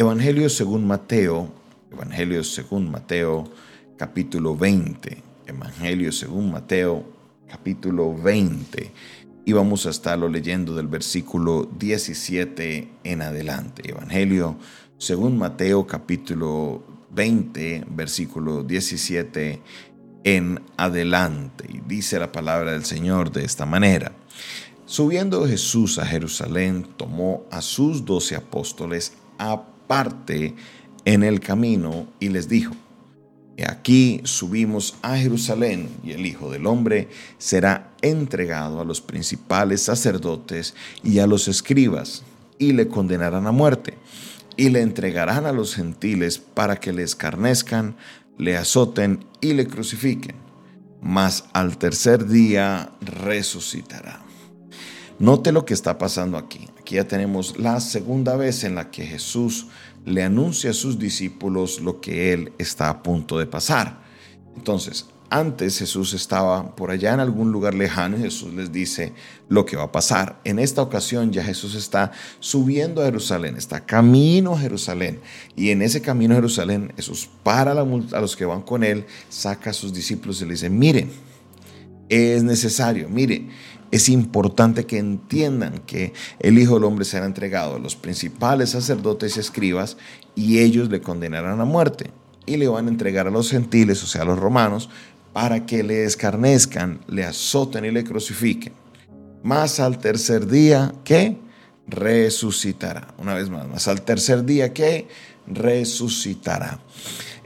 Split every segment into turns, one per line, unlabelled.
Evangelio según Mateo, Evangelio según Mateo, capítulo 20. Evangelio según Mateo, capítulo 20. Y vamos a estarlo leyendo del versículo 17 en adelante. Evangelio según Mateo, capítulo 20, versículo 17 en adelante. Y dice la palabra del Señor de esta manera. Subiendo Jesús a Jerusalén, tomó a sus doce apóstoles aparte en el camino y les dijo, aquí subimos a Jerusalén y el Hijo del Hombre será entregado a los principales sacerdotes y a los escribas y le condenarán a muerte y le entregarán a los gentiles para que le escarnezcan, le azoten y le crucifiquen. Mas al tercer día resucitará. Note lo que está pasando aquí. Aquí ya tenemos la segunda vez en la que Jesús le anuncia a sus discípulos lo que él está a punto de pasar. Entonces, antes Jesús estaba por allá en algún lugar lejano y Jesús les dice lo que va a pasar. En esta ocasión ya Jesús está subiendo a Jerusalén, está camino a Jerusalén. Y en ese camino a Jerusalén Jesús para a los que van con él, saca a sus discípulos y les dice, miren, es necesario, mire, es importante que entiendan que el Hijo del Hombre será entregado a los principales sacerdotes y escribas y ellos le condenarán a muerte y le van a entregar a los gentiles, o sea, a los romanos, para que le escarnezcan, le azoten y le crucifiquen. Más al tercer día que resucitará. Una vez más, más al tercer día que resucitará.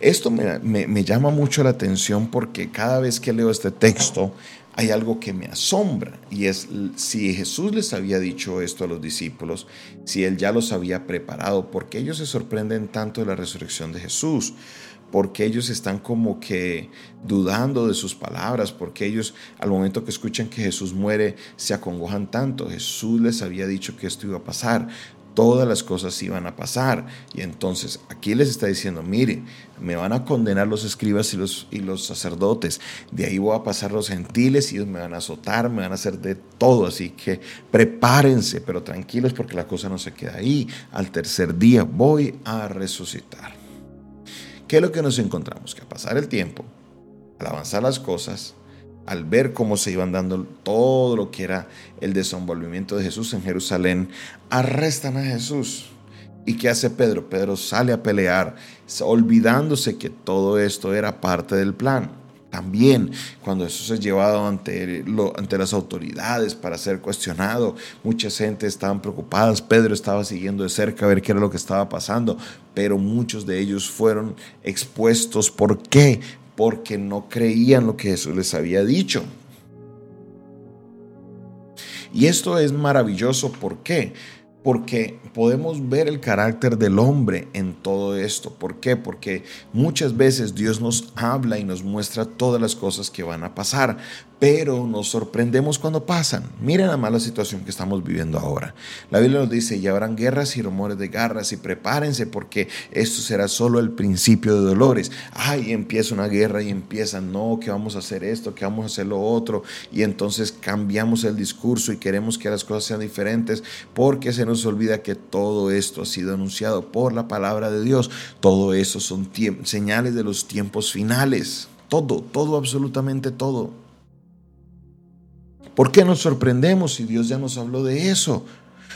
Esto me, me llama mucho la atención porque cada vez que leo este texto, hay algo que me asombra y es si Jesús les había dicho esto a los discípulos, si él ya los había preparado, porque ellos se sorprenden tanto de la resurrección de Jesús, porque ellos están como que dudando de sus palabras, porque ellos al momento que escuchan que Jesús muere se acongojan tanto. Jesús les había dicho que esto iba a pasar todas las cosas iban a pasar. Y entonces aquí les está diciendo, mire, me van a condenar los escribas y los, y los sacerdotes, de ahí voy a pasar los gentiles y ellos me van a azotar, me van a hacer de todo, así que prepárense, pero tranquilos porque la cosa no se queda ahí. Al tercer día voy a resucitar. ¿Qué es lo que nos encontramos? Que a pasar el tiempo, al avanzar las cosas, al ver cómo se iban dando todo lo que era el desenvolvimiento de Jesús en Jerusalén, arrestan a Jesús. ¿Y qué hace Pedro? Pedro sale a pelear, olvidándose que todo esto era parte del plan. También cuando Jesús es llevado ante, ante las autoridades para ser cuestionado, mucha gente estaban preocupadas, Pedro estaba siguiendo de cerca a ver qué era lo que estaba pasando, pero muchos de ellos fueron expuestos. ¿Por qué? Porque no creían lo que Jesús les había dicho. Y esto es maravilloso, ¿por qué? Porque podemos ver el carácter del hombre en todo esto. ¿Por qué? Porque muchas veces Dios nos habla y nos muestra todas las cosas que van a pasar, pero nos sorprendemos cuando pasan. Miren la mala situación que estamos viviendo ahora. La Biblia nos dice, y habrán guerras y rumores de garras y prepárense porque esto será solo el principio de dolores. Ay, empieza una guerra y empieza, no, que vamos a hacer esto, que vamos a hacer lo otro. Y entonces cambiamos el discurso y queremos que las cosas sean diferentes porque se nos olvida que todo esto ha sido anunciado por la palabra de Dios. Todo eso son señales de los tiempos finales. Todo, todo, absolutamente todo. ¿Por qué nos sorprendemos si Dios ya nos habló de eso?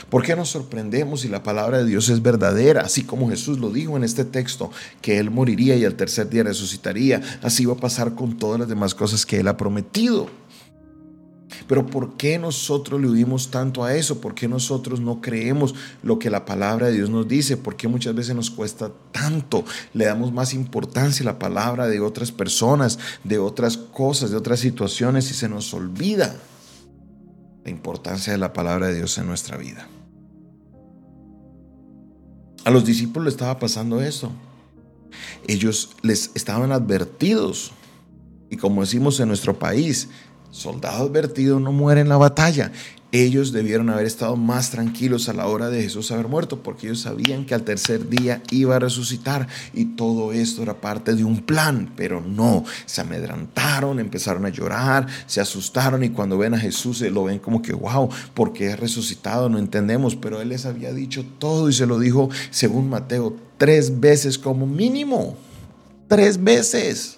¿Por qué nos sorprendemos si la palabra de Dios es verdadera? Así como Jesús lo dijo en este texto, que Él moriría y al tercer día resucitaría. Así va a pasar con todas las demás cosas que Él ha prometido. Pero ¿por qué nosotros le huimos tanto a eso? ¿Por qué nosotros no creemos lo que la palabra de Dios nos dice? ¿Por qué muchas veces nos cuesta tanto? Le damos más importancia a la palabra de otras personas, de otras cosas, de otras situaciones y se nos olvida la importancia de la palabra de Dios en nuestra vida. A los discípulos les estaba pasando eso. Ellos les estaban advertidos. Y como decimos en nuestro país, soldado advertido no muere en la batalla ellos debieron haber estado más tranquilos a la hora de Jesús haber muerto, porque ellos sabían que al tercer día iba a resucitar y todo esto era parte de un plan, pero no, se amedrantaron, empezaron a llorar, se asustaron y cuando ven a Jesús se lo ven como que, wow, porque es resucitado, no entendemos, pero Él les había dicho todo y se lo dijo según Mateo tres veces como mínimo. Tres veces.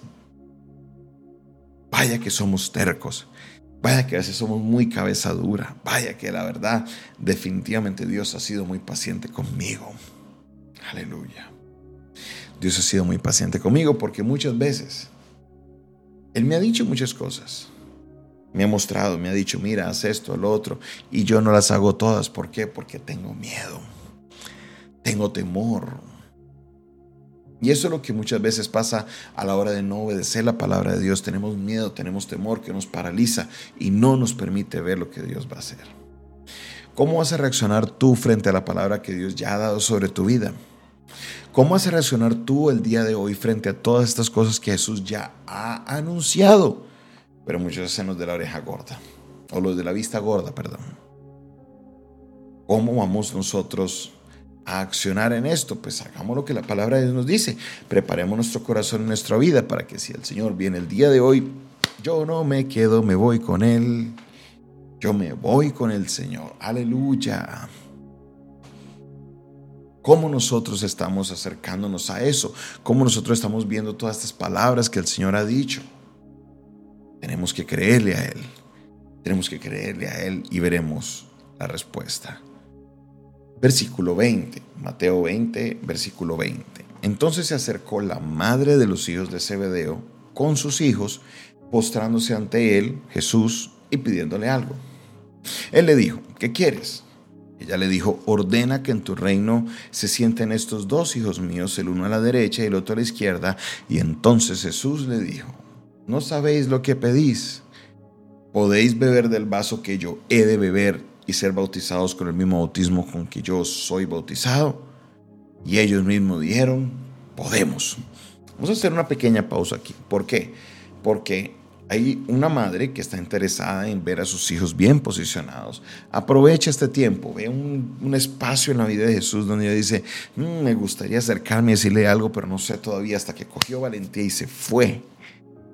Vaya que somos tercos. Vaya que a veces somos muy cabeza dura. Vaya que la verdad, definitivamente Dios ha sido muy paciente conmigo. Aleluya. Dios ha sido muy paciente conmigo porque muchas veces Él me ha dicho muchas cosas. Me ha mostrado, me ha dicho, mira, haz esto, lo otro. Y yo no las hago todas. ¿Por qué? Porque tengo miedo. Tengo temor. Y eso es lo que muchas veces pasa a la hora de no obedecer la palabra de Dios. Tenemos miedo, tenemos temor que nos paraliza y no nos permite ver lo que Dios va a hacer. ¿Cómo vas a reaccionar tú frente a la palabra que Dios ya ha dado sobre tu vida? ¿Cómo vas a reaccionar tú el día de hoy frente a todas estas cosas que Jesús ya ha anunciado? Pero muchos hacen los de la oreja gorda, o los de la vista gorda, perdón. ¿Cómo vamos nosotros a accionar en esto? Pues hagamos lo que la palabra de Dios nos dice. Preparemos nuestro corazón y nuestra vida para que si el Señor viene el día de hoy, yo no me quedo, me voy con Él. Yo me voy con el Señor. Aleluya. ¿Cómo nosotros estamos acercándonos a eso? ¿Cómo nosotros estamos viendo todas estas palabras que el Señor ha dicho? Tenemos que creerle a Él. Tenemos que creerle a Él y veremos la respuesta. Versículo 20, Mateo 20, versículo 20. Entonces se acercó la madre de los hijos de Zebedeo con sus hijos, postrándose ante él, Jesús, y pidiéndole algo. Él le dijo, ¿qué quieres? Ella le dijo, ordena que en tu reino se sienten estos dos hijos míos, el uno a la derecha y el otro a la izquierda. Y entonces Jesús le dijo, ¿no sabéis lo que pedís? ¿Podéis beber del vaso que yo he de beber y ser bautizados con el mismo bautismo con que yo soy bautizado? Y ellos mismos dijeron, podemos. Vamos a hacer una pequeña pausa aquí. ¿Por qué? Porque hay una madre que está interesada en ver a sus hijos bien posicionados. Aprovecha este tiempo, ve un, espacio en la vida de Jesús donde ella dice, mm, me gustaría acercarme y decirle algo, pero no sé todavía, hasta que cogió valentía y se fue.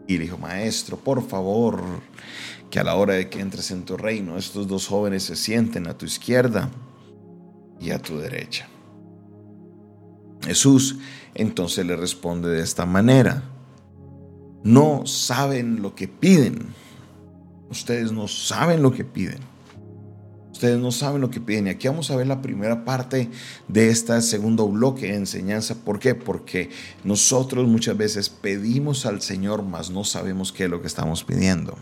Y le dijo, maestro, por favor, que a la hora de que entres en tu reino, estos dos jóvenes se sienten a tu izquierda y a tu derecha. Jesús entonces le responde de esta manera no saben lo que piden. Ustedes no saben lo que piden. Ustedes no saben lo que piden. Y aquí vamos a ver la primera parte de este segundo bloque de enseñanza. ¿Por qué? Porque nosotros muchas veces pedimos al Señor, mas no sabemos qué es lo que estamos pidiendo.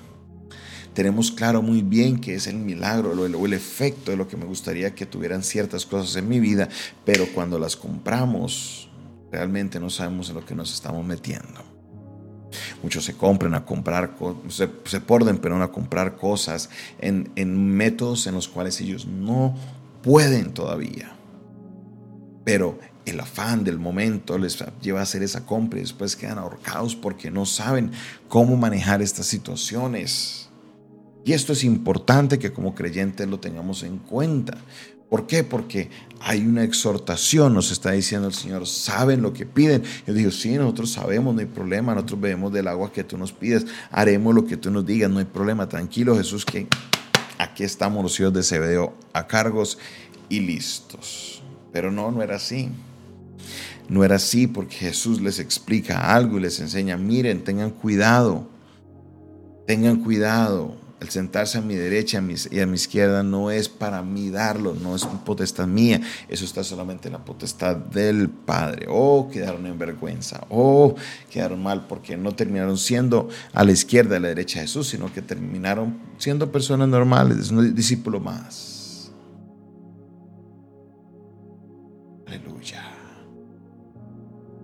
Tenemos claro muy bien que es el milagro o el, efecto de lo que me gustaría que tuvieran ciertas cosas en mi vida, pero cuando las compramos, realmente no sabemos en lo que nos estamos metiendo. Muchos se compran a comprar, se, se porden, pero a comprar cosas en, en métodos en los cuales ellos no pueden todavía. Pero el afán del momento les lleva a hacer esa compra y después quedan ahorcados porque no saben cómo manejar estas situaciones. Y esto es importante que como creyentes lo tengamos en cuenta, ¿Por qué? Porque hay una exhortación, nos está diciendo el Señor, saben lo que piden. Yo digo, sí, nosotros sabemos, no hay problema, nosotros bebemos del agua que tú nos pides, haremos lo que tú nos digas, no hay problema, tranquilo Jesús, que aquí estamos los hijos de Zebedeo a cargos y listos. Pero no, no era así. No era así porque Jesús les explica algo y les enseña, miren, tengan cuidado, tengan cuidado el sentarse a mi derecha y a mi izquierda no es para mí darlo, no es potestad mía, eso está solamente en la potestad del Padre. Oh, quedaron en vergüenza, oh, quedaron mal porque no terminaron siendo a la izquierda, a la derecha de Jesús, sino que terminaron siendo personas normales, un discípulo más. Aleluya.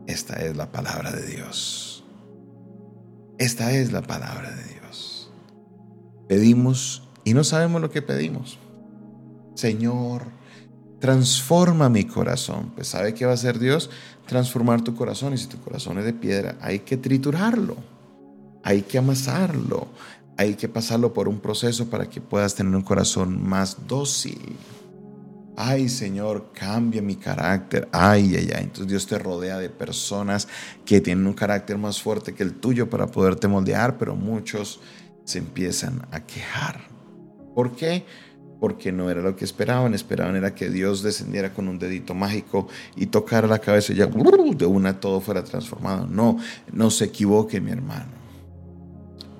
Esta es la palabra de Dios. Esta es la palabra de Dios. Pedimos y no sabemos lo que pedimos. Señor, transforma mi corazón. Pues ¿sabe qué va a hacer Dios? Transformar tu corazón. Y si tu corazón es de piedra, hay que triturarlo. Hay que amasarlo. Hay que pasarlo por un proceso para que puedas tener un corazón más dócil. Ay Señor, cambia mi carácter. Ay, ay, ay. Entonces Dios te rodea de personas que tienen un carácter más fuerte que el tuyo para poderte moldear, pero muchos se empiezan a quejar. ¿Por qué? porque no era lo que esperaban. Esperaban era que Dios descendiera con un dedito mágico y tocara la cabeza y ya de una todo fuera transformado. No, no se equivoque, mi hermano.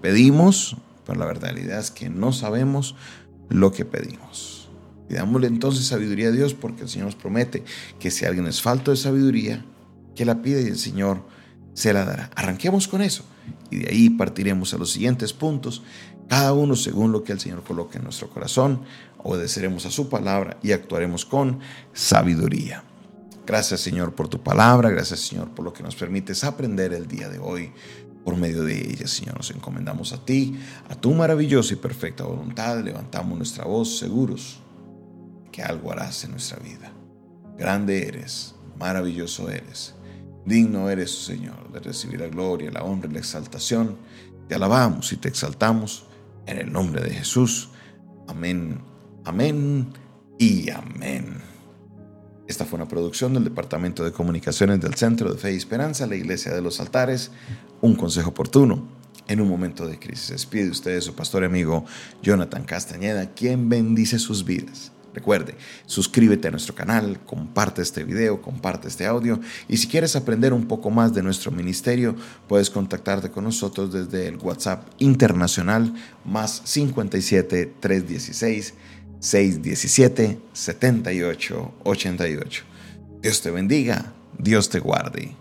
Pedimos, pero la verdad es que no sabemos lo que pedimos. Pidámosle entonces sabiduría a Dios porque el Señor nos promete que si alguien es falto de sabiduría, que la pide y el Señor se la dará. Arranquemos con eso y de ahí partiremos a los siguientes puntos, cada uno según lo que el Señor coloque en nuestro corazón obedeceremos a su palabra y actuaremos con sabiduría. Gracias Señor por tu palabra, gracias Señor por lo que nos permites aprender el día de hoy. Por medio de ella, Señor, nos encomendamos a ti, a tu maravillosa y perfecta voluntad. Levantamos nuestra voz seguros que algo harás en nuestra vida. Grande eres, maravilloso eres. Digno eres, Señor, de recibir la gloria, la honra y la exaltación. Te alabamos y te exaltamos en el nombre de Jesús. Amén Amén y amén. Esta fue una producción del Departamento de Comunicaciones del Centro de Fe y Esperanza, la Iglesia de los Altares. Un consejo oportuno en un momento de crisis. Despide usted su pastor amigo Jonathan Castañeda, quien bendice sus vidas. Recuerde, suscríbete a nuestro canal, comparte este video, comparte este audio y si quieres aprender un poco más de nuestro ministerio, puedes contactarte con nosotros desde el WhatsApp internacional más 57 316 617 7888. Dios te bendiga, Dios te guarde.